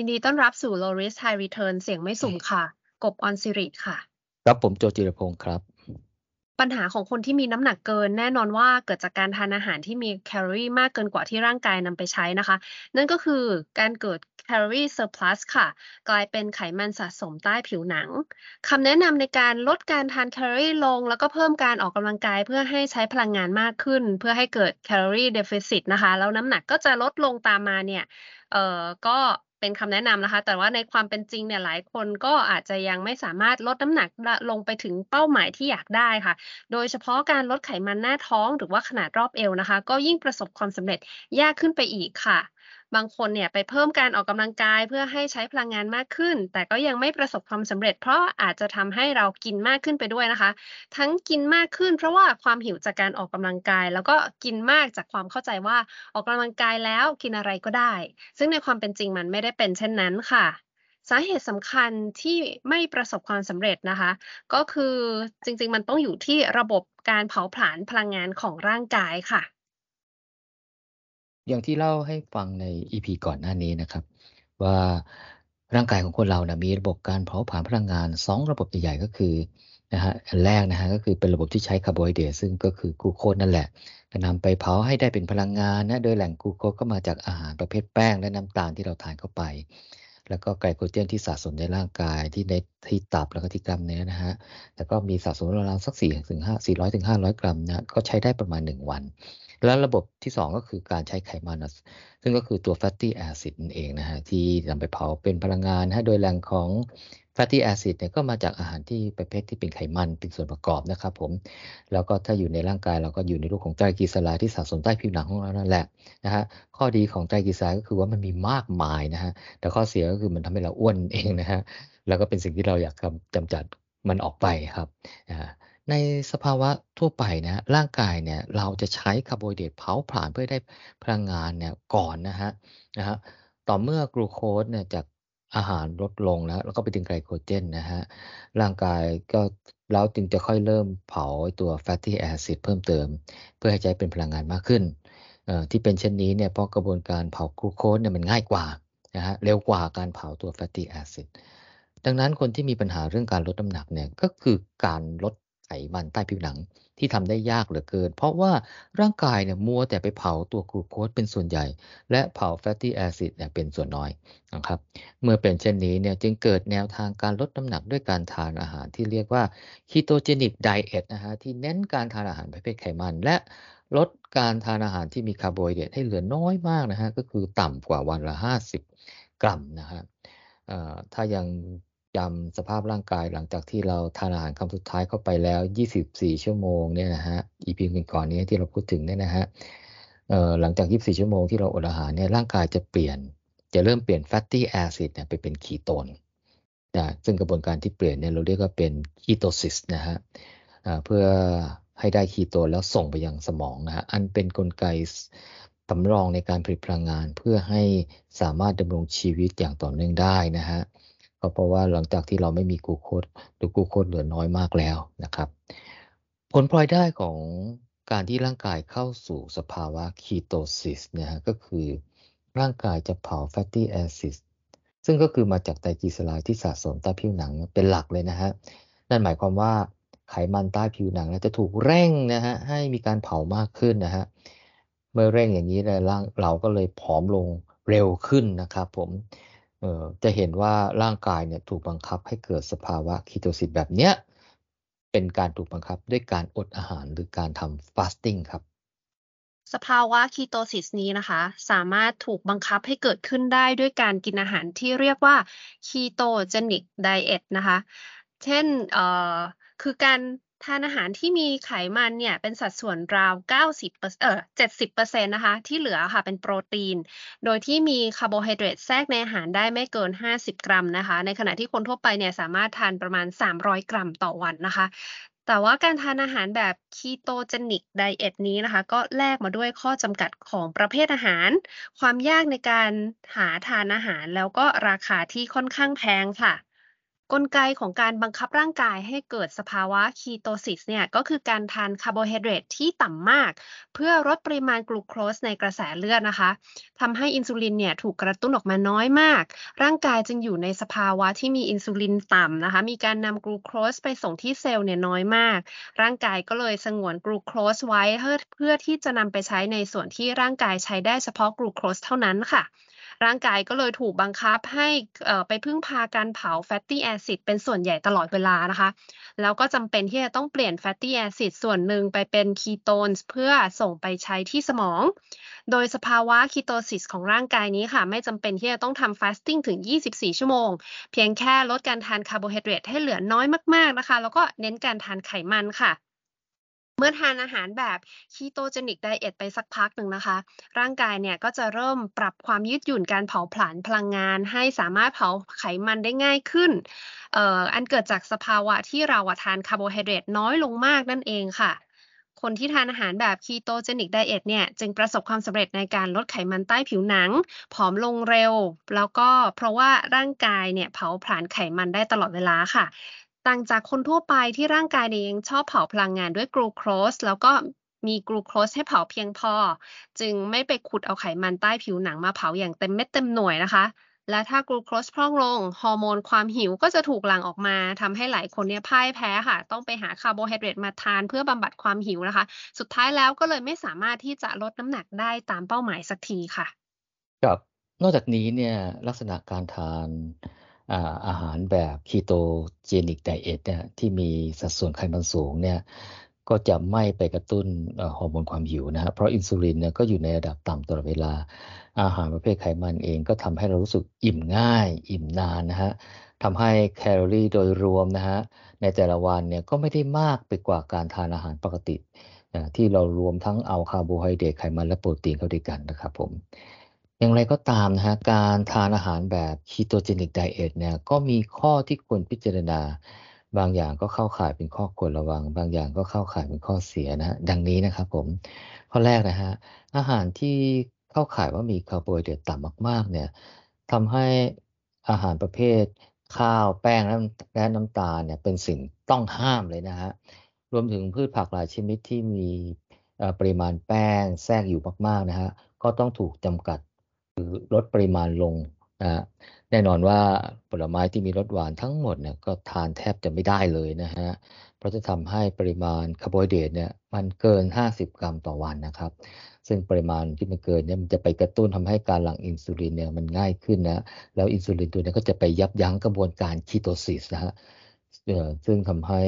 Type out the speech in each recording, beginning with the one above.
ยินดีต้อนรับสู่ Low Risk High Return เสี่ยงไม่สุ่มค่ะ กบออนซิริค่ะ ครับผมโจจิรพงศ์ครับ ปัญหาของคนที่มีน้ำหนักเกิน แน่นอนว่าเกิดจากการทานอาหารที่มีแคลอรี่มากเกินกว่าที่ร่างกายนำไปใช้นะคะ นั่นก็คือการเกิด calorie surplus ค่ะ กลายเป็นไขมันสะสมใต้ผิวหนังคำแนะนำในการลดการทานแคลอรี่ลง แล้วก็เพิ่มการออกกำลังกายเพื่อให้ใช้พลังงานมากขึ้น เพื่อให้เกิด calorie deficit นะคะ แล้วน้ำหนักก็จะลดลงตามมาเนี่ย เอ่อ ก็ เป็นคำแนะนำนะคะ แต่ว่าในความเป็นจริงเนี่ยหลายคนก็อาจจะยังไม่สามารถลดน้ำหนักลงไปถึงเป้าหมายที่อยากได้ค่ะ โดยเฉพาะการลดไขมันหน้าท้องหรือว่าขนาดรอบเอวนะคะ ก็ยิ่งประสบความสำเร็จยากขึ้นไปอีกค่ะบางคนเนี่ยไปเพิ่มการออกกำลังกายเพื่อให้ใช้พลังงานมากขึ้น แต่ก็ยังไม่ประสบความสำเร็จ เพราะอาจจะทำให้เรากินมากขึ้นไปด้วยนะคะ ทั้งกินมากขึ้น เพราะว่าความหิวจากการออกกำลังกาย แล้วก็กินมากจากความเข้าใจว่าออกกำลังกายแล้วกินอะไรก็ได้ ซึ่งในความเป็นจริงมันไม่ได้เป็นเช่นนั้นค่ะสาเหตุสำคัญที่ไม่ประสบความสำเร็จนะคะ ก็คือจริงๆมันต้องอยู่ที่ระบบการเผาผลาญพลังงานของร่างกายค่ะ อย่างที่เล่าให้ฟังใน EP ก่อนหน้านี้นะครับ ว่าร่างกายของคนเรานะมีระบบการเผาผลาญพลังงาน 2 ระบบใหญ่ๆก็คือนะฮะอันแรกนะฮะก็คือเป็นระบบที่ใช้คาร์โบไฮเดรตซึ่งก็คือกลูโคสนั่นแหละจะนำไปเผาให้ได้เป็นพลังงานนะโดยแหล่งกลูโคสก็มาจากอาหารประเภทแป้งและน้ำตาลที่เราทานเข้าไป แล้วก็ไกลโคเจนที่สะสมในร่างกายที่ในที่ตับแล้วก็ที่กล้ามเนื้อนะฮะแล้วก็มีสะสมราวๆสัก4ถึงห้าสี่ร้อยถึงห้าร้อยกรัมนะก็ใช้ได้ประมาณ 1 วัน แล้วระบบที่ 2 ก็คือการใช้ไขมันซึ่งก็คือตัว fatty acid นั่นเองนะฮะที่นำไปเผาเป็นพลังงานนะโดยแหล่งของ fatty acid เนี่ยก็มาจากอาหารที่ประเภทที่เป็นไขมันเป็นส่วนประกอบนะครับผม แล้วก็ถ้าอยู่ในร่างกายเราก็อยู่ในรูปของไตรกลีเซอไรด์ที่สะสมใต้ผิวหนังของเรานั่นแหละนะฮะข้อดีของไตรกลีเซอไรด์ก็คือว่ามันมีมากมายนะฮะแต่ข้อเสียก็คือมันทำให้เราอ้วนเองนะฮะแล้วก็เป็นสิ่งที่เราอยากกำจัดมันออกไปครับในสภาวะทั่วไปนะร่างกายเนี่ยเราจะใช้คาร์โบไฮเดรตเผาผลาญเพื่อได้พลังงานเนี่ยก่อนนะฮะนะฮะต่อเมื่อกลูโคสเนี่ยจาก อาหารลดลงแล้ว แล้วก็ไปถึงไกลโคเจนนะฮะ ร่างกายก็แล้วจึงจะค่อยเริ่มเผาตัว fatty acid เพิ่มเติม เพื่อให้ใช้เป็นพลังงานมากขึ้น ที่เป็นเช่นนี้เนี่ยเพราะกระบวนการเผากลูโคสเนี่ยมันง่ายกว่านะฮะเร็วกว่าการเผาตัว fatty acid ดังนั้นคนที่มีปัญหาเรื่องการลดน้ำหนักเนี่ยก็คือการลด ไขมันใต้ผิวหนังที่ทำได้ยากเหลือเกิน เพราะว่าร่างกายเนี่ยมัวแต่ไปเผาตัวกลูโคสเป็นส่วนใหญ่ และเผา fatty acid เนี่ยเป็นส่วนน้อยนะครับ เมื่อเป็นเช่นนี้เนี่ยจึงเกิดแนวทางการลดน้ำหนักด้วยการทานอาหารที่เรียกว่า Ketogenic Diet นะฮะที่เน้นการทานอาหารประเภทไขมันและลดการทานอาหารที่มีคาร์โบไฮเดรตให้เหลือน้อยมากนะฮะก็คือต่ำกว่าวันละ 50 กรัมนะฮะถ้ายัง จำสภาพร่างกายหลังจากที่เราทานอาหารคำสุดท้ายเข้าไปแล้ว 24 ชั่วโมงเนี่ยนะฮะ EP ก่อนนี้ที่เราพูดถึงเนี่ยนะฮะเอ่อหลังจาก 24 ชั่วโมงที่เราอดอาหารเนี่ยร่างกายจะเปลี่ยน จะเริ่มเปลี่ยนแฟตตี้แอซิดเนี่ยไปเป็นคีโตนนะซึ่งกระบวนการที่เปลี่ยนเนี่ยเราเรียกว่าเป็นคีโตซิสนะฮะเพื่อให้ได้คีโตนแล้วส่งไปยังสมองนะฮะอันเป็นนกลไกสำรองในการผลิตพลังงานเพื่อให้สามารถดำรงชีวิตอย่างต่อเนื่องได้นะฮะ ก็เพราะว่าหลังจากที่เราไม่มีกูโคสหรือกูโคสเหลือน้อยมากแล้วนะครับ ผลพลอยได้ของการที่ร่างกายเข้าสู่สภาวะ ketosis เนี่ยก็คือร่างกายจะเผา fatty acid ซึ่งก็คือมาจากไตรกลีเซอไรด์ที่สะสมใต้ผิวหนังเป็นหลักเลยนะฮะ นั่นหมายความว่าไขมันใต้ผิวหนังจะถูกเร่งนะฮะให้มีการเผามากขึ้นนะฮะ เมื่อเร่งอย่างนี้ร่างเราก็เลยผอมลงเร็วขึ้นนะครับผม เออจะเห็นว่าร่างกายเนี่ยถูกบังคับให้เกิดสภาวะ ketosis แบบเนี้ยเป็นการถูกบังคับด้วยการอดอาหารหรือการทำ fasting ครับ สภาวะ ketosis นี้นะคะ สามารถถูกบังคับให้เกิดขึ้นได้ด้วยการกินอาหารที่เรียกว่า ketogenic diet นะคะ เช่นเอ่อคือการ ทานอาหารที่มีไขมันเนี่ยเป็นสัดส่วนราว 90เอ่อ70%นะคะ ที่เหลือค่ะเป็นโปรตีน โดยที่มีคาร์โบไฮเดรตแทรกในอาหารได้ไม่เกิน 50 กรัมนะคะ ในขณะที่คนทั่วไปเนี่ยสามารถทานประมาณ 300 กรัมต่อวันนะคะแต่ว่าการทานอาหารแบบ ketogenic diet นี้นะคะ ก็แลกมาด้วยข้อจำกัดของประเภทอาหาร ความยากในการหาทานอาหาร แล้วก็ราคาที่ค่อนข้างแพงค่ะ กลไกของการบังคับร่างกายให้เกิดสภาวะ ketosis เนี่ยก็คือการทานคาร์โบไฮเดรตที่ต่ำมาก เพื่อลดปริมาณกลูโคสในกระแสเลือดนะคะทำให้อินซูลินเนี่ยถูกกระตุ้นออกมาน้อยมาก ร่างกายจึงอยู่ในสภาวะที่มีอินซูลินต่ำนะคะ มีการนำกลูโคสไปส่งที่เซลล์เนี่ยน้อยมาก ร่างกายก็เลยสงวนกลูโคสไว้เพื่อเพื่อที่จะนำไปใช้ในส่วนที่ร่างกายใช้ได้เฉพาะกลูโคสเท่านั้นค่ะ ร่างกายก็เลยถูกบังคับให้ไปพึ่งพาการเผา fatty acid เป็นส่วนใหญ่ตลอดเวลานะคะ แล้วก็จำเป็นที่จะต้องเปลี่ยน fatty acid ส่วนหนึ่งไปเป็นคีโตนเพื่อส่งไปใช้ที่สมอง โดยสภาวะ ketosis ของร่างกายนี้ค่ะ ไม่จำเป็นที่จะต้องทำ fasting ถึง 24 ชั่วโมง เพียงแค่ลดการทานคาร์โบไฮเดรตให้เหลือน้อยมากๆนะคะ แล้วก็เน้นการทานไขมันค่ะ เมื่อทานอาหารแบบ ketogenic diet ไปสักพักหนึ่งนะคะ ร่างกายเนี่ยก็จะเริ่มปรับความยืดหยุ่นการเผาผลาญพลังงาน ให้สามารถเผาไขมันได้ง่ายขึ้นเอ่ออันเกิดจากสภาวะที่เราทานคาร์โบไฮเดรตน้อยลงมากนั่นเองค่ะ คนที่ทานอาหารแบบ ketogenic diet เนี่ยจึงประสบความสำเร็จในการลดไขมันใต้ผิวหนัง ผอมลงเร็ว แล้วก็เพราะว่าร่างกายเนี่ยเผาผลาญไขมันได้ตลอดเวลาค่ะ ต่างจากคนทั่วไปที่ร่างกายเองชอบเผาพลังงานด้วยกลูโคสแล้วก็มีกลูโคสให้เผาเพียงพอ จึงไม่ไปขุดเอาไขมันใต้ผิวหนังมาเผาอย่างเต็มเม็ดเต็มหน่วยนะคะ และถ้ากลูโคสพร่องลง ฮอร์โมนความหิวก็จะถูกหลั่งออกมาทำให้หลายคนเนี่ยพ่ายแพ้ค่ะ ต้องไปหาคาร์โบไฮเดรตมาทานเพื่อบำบัดความหิวนะคะ สุดท้ายแล้วก็เลยไม่สามารถที่จะลดน้ำหนักได้ตามเป้าหมายสักทีค่ะ ครับ นอกจากนี้เนี่ยลักษณะการทาน อาหารแบบ ketogenic diet เนี่ยที่มีสัดส่วนไขมันสูงเนี่ยก็จะไม่ไปกระตุ้นฮอร์โมนความหิวนะฮะเพราะอินซูลินเนี่ยก็อยู่ในระดับต่ำตลอดเวลา อาหารประเภทไขมันเองก็ทำให้เรารู้สึกอิ่มง่าย อิ่มนานนะฮะทำให้แคลอรี่โดยรวมนะฮะในแต่ละวันเนี่ยก็ไม่ได้มากไปกว่าการทานอาหารปกติที่เรารวมทั้งเอาคาร์โบไฮเดรตไขมันและโปรตีนเข้าด้วยกันนะครับผม อย่างไรก็ตามนะฮะการทานอาหารแบบ ketogenic diet เนี่ยก็มีข้อที่ควรพิจารณา บางอย่างก็เข้าข่ายเป็นข้อควรระวัง บางอย่างก็เข้าข่ายเป็นข้อเสียนะฮะดังนี้นะครับผม ข้อแรกนะฮะอาหารที่เข้าข่ายว่ามีคาร์โบไฮเดรตต่ำมากๆเนี่ยทำให้อาหารประเภทข้าวแป้งและน้ำตาลเนี่ยเป็นสิ่งต้องห้ามเลยนะฮะรวมถึงพืชผักหลายชนิดที่มีปริมาณแป้งแทรกอยู่มากๆนะฮะก็ต้องถูกจำกัด ลดปริมาณลงนะแน่นอนว่าผลไม้ที่มีรสหวานทั้งหมดเนี่ยก็ทานแทบจะไม่ได้เลยนะฮะเพราะจะทำให้ปริมาณคาร์โบไฮเดรตเนี่ยมันเกิน 50 กรัมต่อวันนะครับ ซึ่งปริมาณที่มันเกินเนี่ยมันจะไปกระตุ้นทำให้การหลั่งอินซูลินเนี่ยมันง่ายขึ้นนะแล้วอินซูลินตัวนี้ก็จะไปยับยั้งกระบวนการ ketosis นะฮะซึ่งทำให้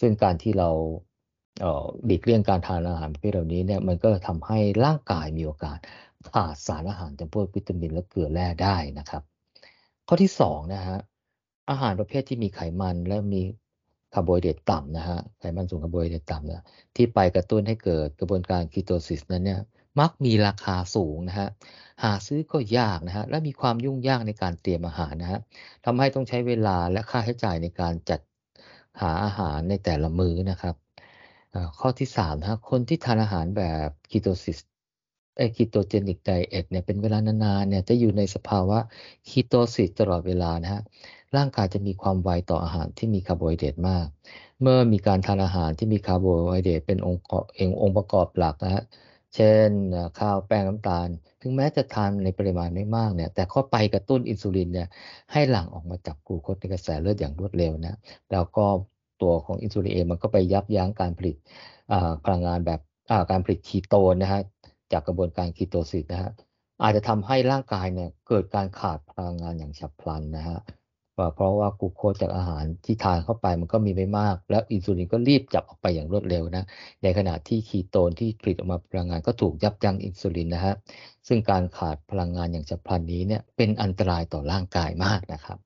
ซึ่งการที่เราหลีกเลี่ยงการทานอาหารประเภทเหล่านี้เนี่ยมันก็ทำให้ร่างกายมีโอกาส ขาดสารอาหารจำพวกวิตามินและเกลือแร่ได้นะครับ ข้อที่สองนะฮะอาหารประเภทที่มีไขมันและมีคาร์โบไฮเดรตต่ำนะฮะไขมันสูงคาร์โบไฮเดรตต่ำเนี่ยที่ไปกระตุ้นให้เกิดกระบวนการ ketosis นั้นเนี่ยมักมีราคาสูงนะฮะหาซื้อก็ยากนะฮะและมีความยุ่งยากในการเตรียมอาหารนะฮะทำให้ต้องใช้เวลาและค่าใช้จ่ายในการจัดหาอาหารในแต่ละมื้อนะครับข้อที่3นะคนที่ทานอาหารแบบ ketosis ไอ ketogenic diet เนี่ยเป็นเวลานานๆเนี่ยจะอยู่ในสภาวะ ketosis ตลอดเวลานะฮะร่างกายจะมีความไวต่ออาหารที่มีคาร์โบไฮเดรตมาก เมื่อมีการทานอาหารที่มีคาร์โบไฮเดรตเป็นองค์เององค์ประกอบหลักนะฮะเช่นข้าวแป้งน้ำตาล ถึงแม้จะทานในปริมาณไม่มากเนี่ยแต่เข้าไปกระตุ้นอินซูลินเนี่ยให้หลั่งออกมาจากกลูโคสในกระแสเลือดอย่างรวดเร็วนะแล้วก็ตัวของอินซูลินเองมันก็ไปยับยั้งการผลิตพลังงานแบบการผลิตคีโตนนะฮะ จากกระบวนการ ketosis นะฮะอาจจะทำให้ร่างกายเนี่ยเกิดการขาดพลังงานอย่างฉับพลันนะฮะเพราะว่ากูโคสจากอาหารที่ทานเข้าไปมันก็มีไม่มาก แล้วอินซูลินก็รีบจับออกไปอย่างรวดเร็วนะ ในขณะที่คีโตนที่ผลิตออกมาพลังงานก็ถูกยับยั้งอินซูลินนะฮะซึ่งการขาดพลังงานอย่างฉับพลันนี้เนี่ยเป็นอันตรายต่อร่างกายมากนะครับ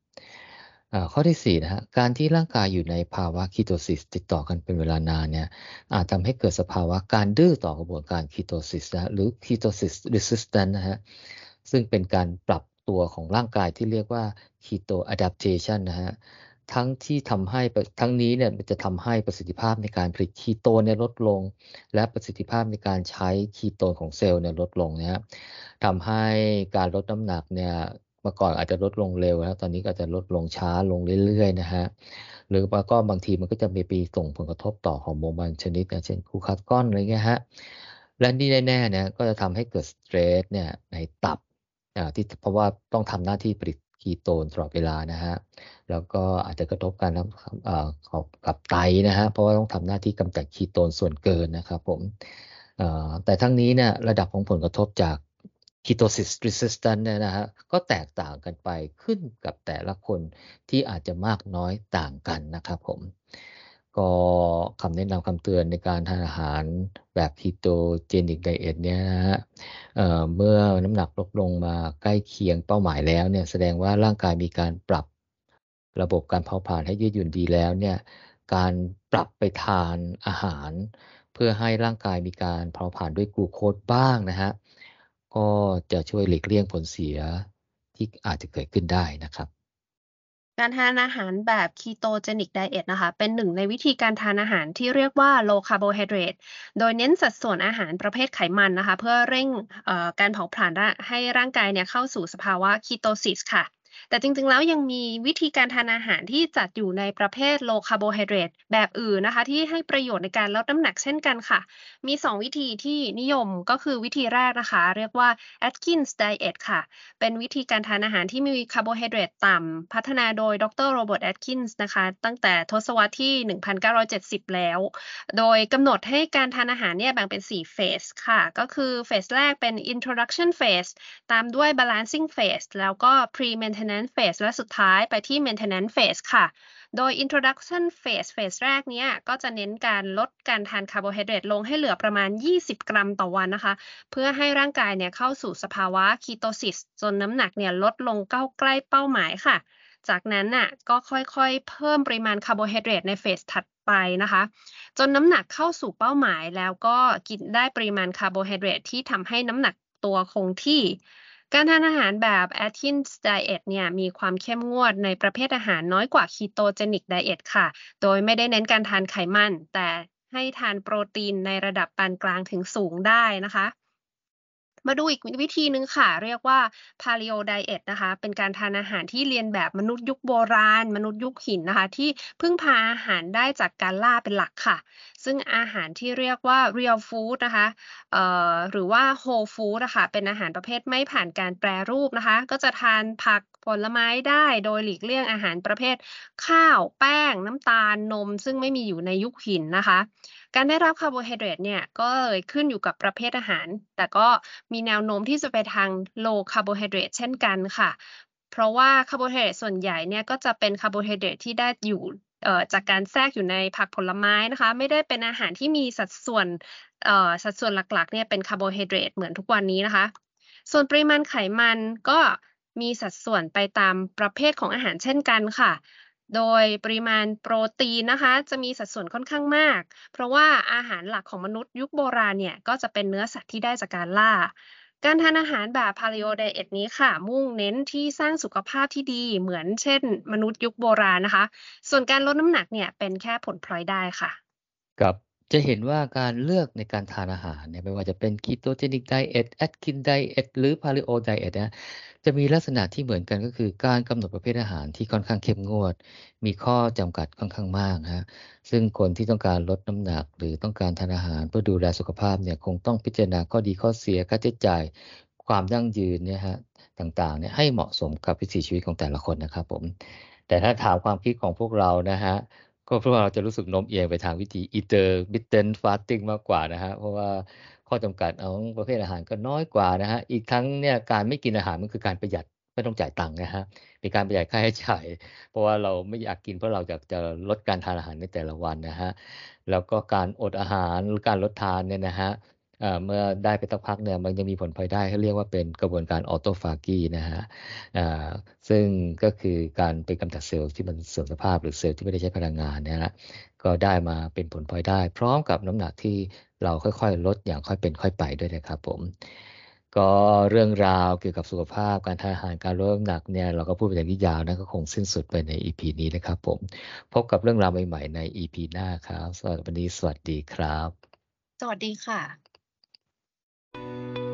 ข้อที่4นะฮะการที่ร่างกายอยู่ในภาวะ ketosis ติดต่อกันเป็นเวลานานเนี่ยอาจทำให้เกิดสภาวะการดื้อต่อกระบวนการคีโตซิสนะหรือ ketosis resistant นะฮะซึ่งเป็นการปรับตัวของร่างกายที่เรียกว่า keto adaptation นะฮะทั้งที่ทำให้ทั้งนี้เนี่ยจะทำให้ประสิทธิภาพในการผลิตคีโตนเนี่ยลดลง และประสิทธิภาพในการใช้คีโตนของเซลล์เนี่ยลดลงนะฮะทำให้การลดน้ำหนักเนี่ย เมื่อก่อนอาจจะลดลงเร็วแล้วตอนนี้ก็จะลดลงช้าลงเรื่อยๆนะฮะหรือว่าก็บางทีมันก็จะมีปีส่งผลกระทบต่อฮอร์โมนบางชนิดนะเช่นคูคาก้อนอะไรเงี้ยฮะและนี่แน่ๆเนี่ยก็จะทำให้เกิดสเตรสเนี่ยในตับอ่าที่เพราะว่าต้องทำหน้าที่ผลิตคีโตนตลอดเวลานะฮะ แล้วก็อาจจะกระทบการกับไตนะฮะ เพราะว่าต้องทำหน้าที่กำจัดคีโตนส่วนเกินนะครับผมแต่ทั้งนี้เนี่ยระดับของผลกระทบจาก ketosis resistance เนี่ยนะฮะก็แตกต่างกันไปขึ้นกับแต่ละคนที่อาจจะมากน้อยต่างกันนะครับผม ก็คำแนะนำคำเตือนในการทานอาหารแบบ ketogenic diet เนี่ยนะฮะเเมื่อน้ำหนักลดลงมาใกล้เคียงเป้าหมายแล้วเนี่ยแสดงว่าร่างกายมีการปรับระบบการเผาผลาญให้ยืดหยุ่นดีแล้วเนี่ยการปรับไปทานอาหาร เพื่อให้ร่างกายมีการเผาผลาญด้วยกลูโคสบ้างนะฮะ ก็จะช่วยหลีกเลี่ยงผลเสียที่อาจจะเกิดขึ้นได้นะครับ การทานอาหารแบบ ketogenic diet นะคะ เป็นหนึ่งในวิธีการทานอาหารที่เรียกว่า low carbohydrate โดยเน้นสัดส่วนอาหารประเภทไขมันนะคะ เพื่อเร่งการเผาผลาญให้ร่างกายเนี่ยเข้าสู่สภาวะ ketosis ค่ะ แต่จริงๆ แล้วยังมีวิธีการทานอาหารที่จัดอยู่ในประเภท low carbohydrate แบบอื่นนะคะ ที่ให้ประโยชน์ในการลดน้ำหนักเช่นกันค่ะ มี 2 วิธีที่นิยมก็คือวิธีแรกนะคะ เรียกว่า Atkins diet ค่ะ เป็นวิธีการทานอาหารที่มีคาร์โบไฮเดรตต่ำพัฒนาโดยดร Robert Atkins นะคะ ตั้งแต่ทศวรรษที่ 1970 แล้ว โดยกำหนดให้การทานอาหารเนี่ยแบ่งเป็น 4 phase ค่ะ ก็คือ phase แรกเป็น introduction phase ตามด้วย balancing phase แล้วก็ pre maintenance maintenance phase และสุดท้ายไปที่ maintenance phase ค่ะ โดย introduction phase phase แรกเนี้ยก็จะเน้นการลดการทานคาร์โบไฮเดรตลงให้เหลือประมาณ 20 กรัมต่อวันนะคะ เพื่อให้ร่างกายเนี่ยเข้าสู่สภาวะคีโตซิสจนน้ำหนักเนี่ยลดลงเข้าใกล้เป้าหมายค่ะ จากนั้นน่ะก็ค่อยๆ เพิ่มปริมาณคาร์โบไฮเดรตใน phase ถัดไปนะคะ จนน้ำหนักเข้าสู่เป้าหมายแล้วก็กินได้ปริมาณคาร์โบไฮเดรตที่ทำให้น้ำหนักตัวคงที่ การทานอาหารแบบ Atkins Diet เนี่ยมีความเข้มงวดในประเภทอาหารน้อยกว่า Ketogenic Diet ค่ะ โดยไม่ได้เน้นการทานไขมัน แต่ให้ทานโปรตีนในระดับปานกลางถึงสูงได้นะคะมาดูอีกวิธีหนึ่งค่ะ เรียกว่า Paleo Diet นะคะ เป็นการทานอาหารที่เรียนแบบมนุษย์ยุคโบราณ มนุษย์ยุคหินนะคะ ที่พึ่งพาอาหารได้จากการล่าเป็นหลักค่ะซึ่งอาหารที่เรียกว่า real food นะคะหรือว่า whole food นะคะเป็นอาหารประเภทไม่ผ่านการแปรรูปนะคะ ก็จะทานผักผลไม้ได้โดยหลีกเลี่ยงอาหารประเภท ข้าว แป้ง น้ำตาลนม ซึ่งไม่มีอยู่ในยุคหินนะคะ การได้รับคาร์โบไฮเดรตเนี่ยก็เลยขึ้นอยู่กับประเภทอาหาร แต่ก็มีแนวโน้มที่จะไปทาง low คาร์โบไฮเดรตเช่นกันค่ะ เพราะว่าคาร์โบไฮเดรตส่วนใหญ่เนี่ยก็จะเป็นคาร์โบไฮเดรตที่ได้อยู่ จากการแทรกอยู่ในผักผลไม้นะคะ ไม่ได้เป็นอาหารที่มีสัดส่วนสัดส่วนหลักๆเนี่ยเป็นคาร์โบไฮเดรตเหมือนทุกวันนี้นะคะ ส่วนปริมาณไขมันก็มีสัดส่วนไปตามประเภทของอาหารเช่นกันค่ะ โดยปริมาณโปรตีนนะคะ จะมีสัดส่วนค่อนข้างมาก เพราะว่าอาหารหลักของมนุษย์ยุคโบราณเนี่ยก็จะเป็นเนื้อสัตว์ที่ได้จากการล่า การทานอาหารแบบ Paleo Diet นี้ค่ะ มุ่งเน้นที่สร้างสุขภาพที่ดีเหมือนเช่น มนุษย์ยุคโบราณนะคะ ส่วนการลดน้ำหนักเนี่ยเป็นแค่ผลพลอยได้ค่ะครับจะเห็นว่าการเลือกในการทานอาหารเนี่ยไม่ว่าจะเป็น Ketogenic Diet Atkins Diet หรือ Paleo Diet นะ จะมีลักษณะที่เหมือนกันก็คือการกำหนดประเภทอาหารที่ค่อนข้างเข้มงวด มีข้อจำกัดค่อนข้างมากฮะซึ่งคนที่ต้องการลดน้ำหนัก หรือต้องการทานอาหารเพื่อดูแลสุขภาพเนี่ยคงต้องพิจารณาข้อดีข้อเสียค่าใช้จ่ายความยั่งยืนเนี่ยฮะต่างๆเนี่ยให้เหมาะสมกับวิถีชีวิตของแต่ละคนนะครับผมแต่ถ้าถามความคิดของพวกเรานะฮะก็เพราะว่าเราจะรู้สึกโน้มเอียงไปทางวิธี intermittent fasting มากกว่านะฮะเพราะว่า ข้อจำกัดของประเภทอาหารก็น้อยกว่านะฮะอีกทั้งเนี่ยการไม่กินอาหารมันคือการประหยัดไม่ต้องจ่ายตังค์นะฮะเป็นการประหยัดค่าใช้จ่าย เพราะว่าเราไม่อยากกินเพราะเราอยากจะลดการทานอาหารในแต่ละวันนะฮะแล้วก็การอดอาหารหรือการลดทานเนี่ยนะฮะ เมื่อได้ไปสักพักเนี่ยมันจะมีผลพลอยได้เขาเรียกว่าเป็นกระบวนการออโตฟากีนะฮะซึ่งก็คือการไปกำจัดเซลล์ที่มันเสื่อมสภาพหรือเซลล์ที่ไม่ได้ใช้พลังงานเนี่ยนะก็ได้มาเป็นผลพลอยได้ พร้อมกับน้ำหนักที่เราค่อยๆ ลดอย่างค่อยเป็นค่อยไปด้วยนะครับผมก็เรื่องราวเกี่ยวกับสุขภาพการทานอาหารการลดน้ำหนักเนี่ยเราก็พูดไปอย่างนี้ยาวนะก็คงสิ้นสุดไปใน EP นี้นะครับผม พบกับเรื่องราวใหม่ๆใน EP หน้าครับสวัสดีวันนี้สวัสดีครับ สวัสดีค่ะ Thank you.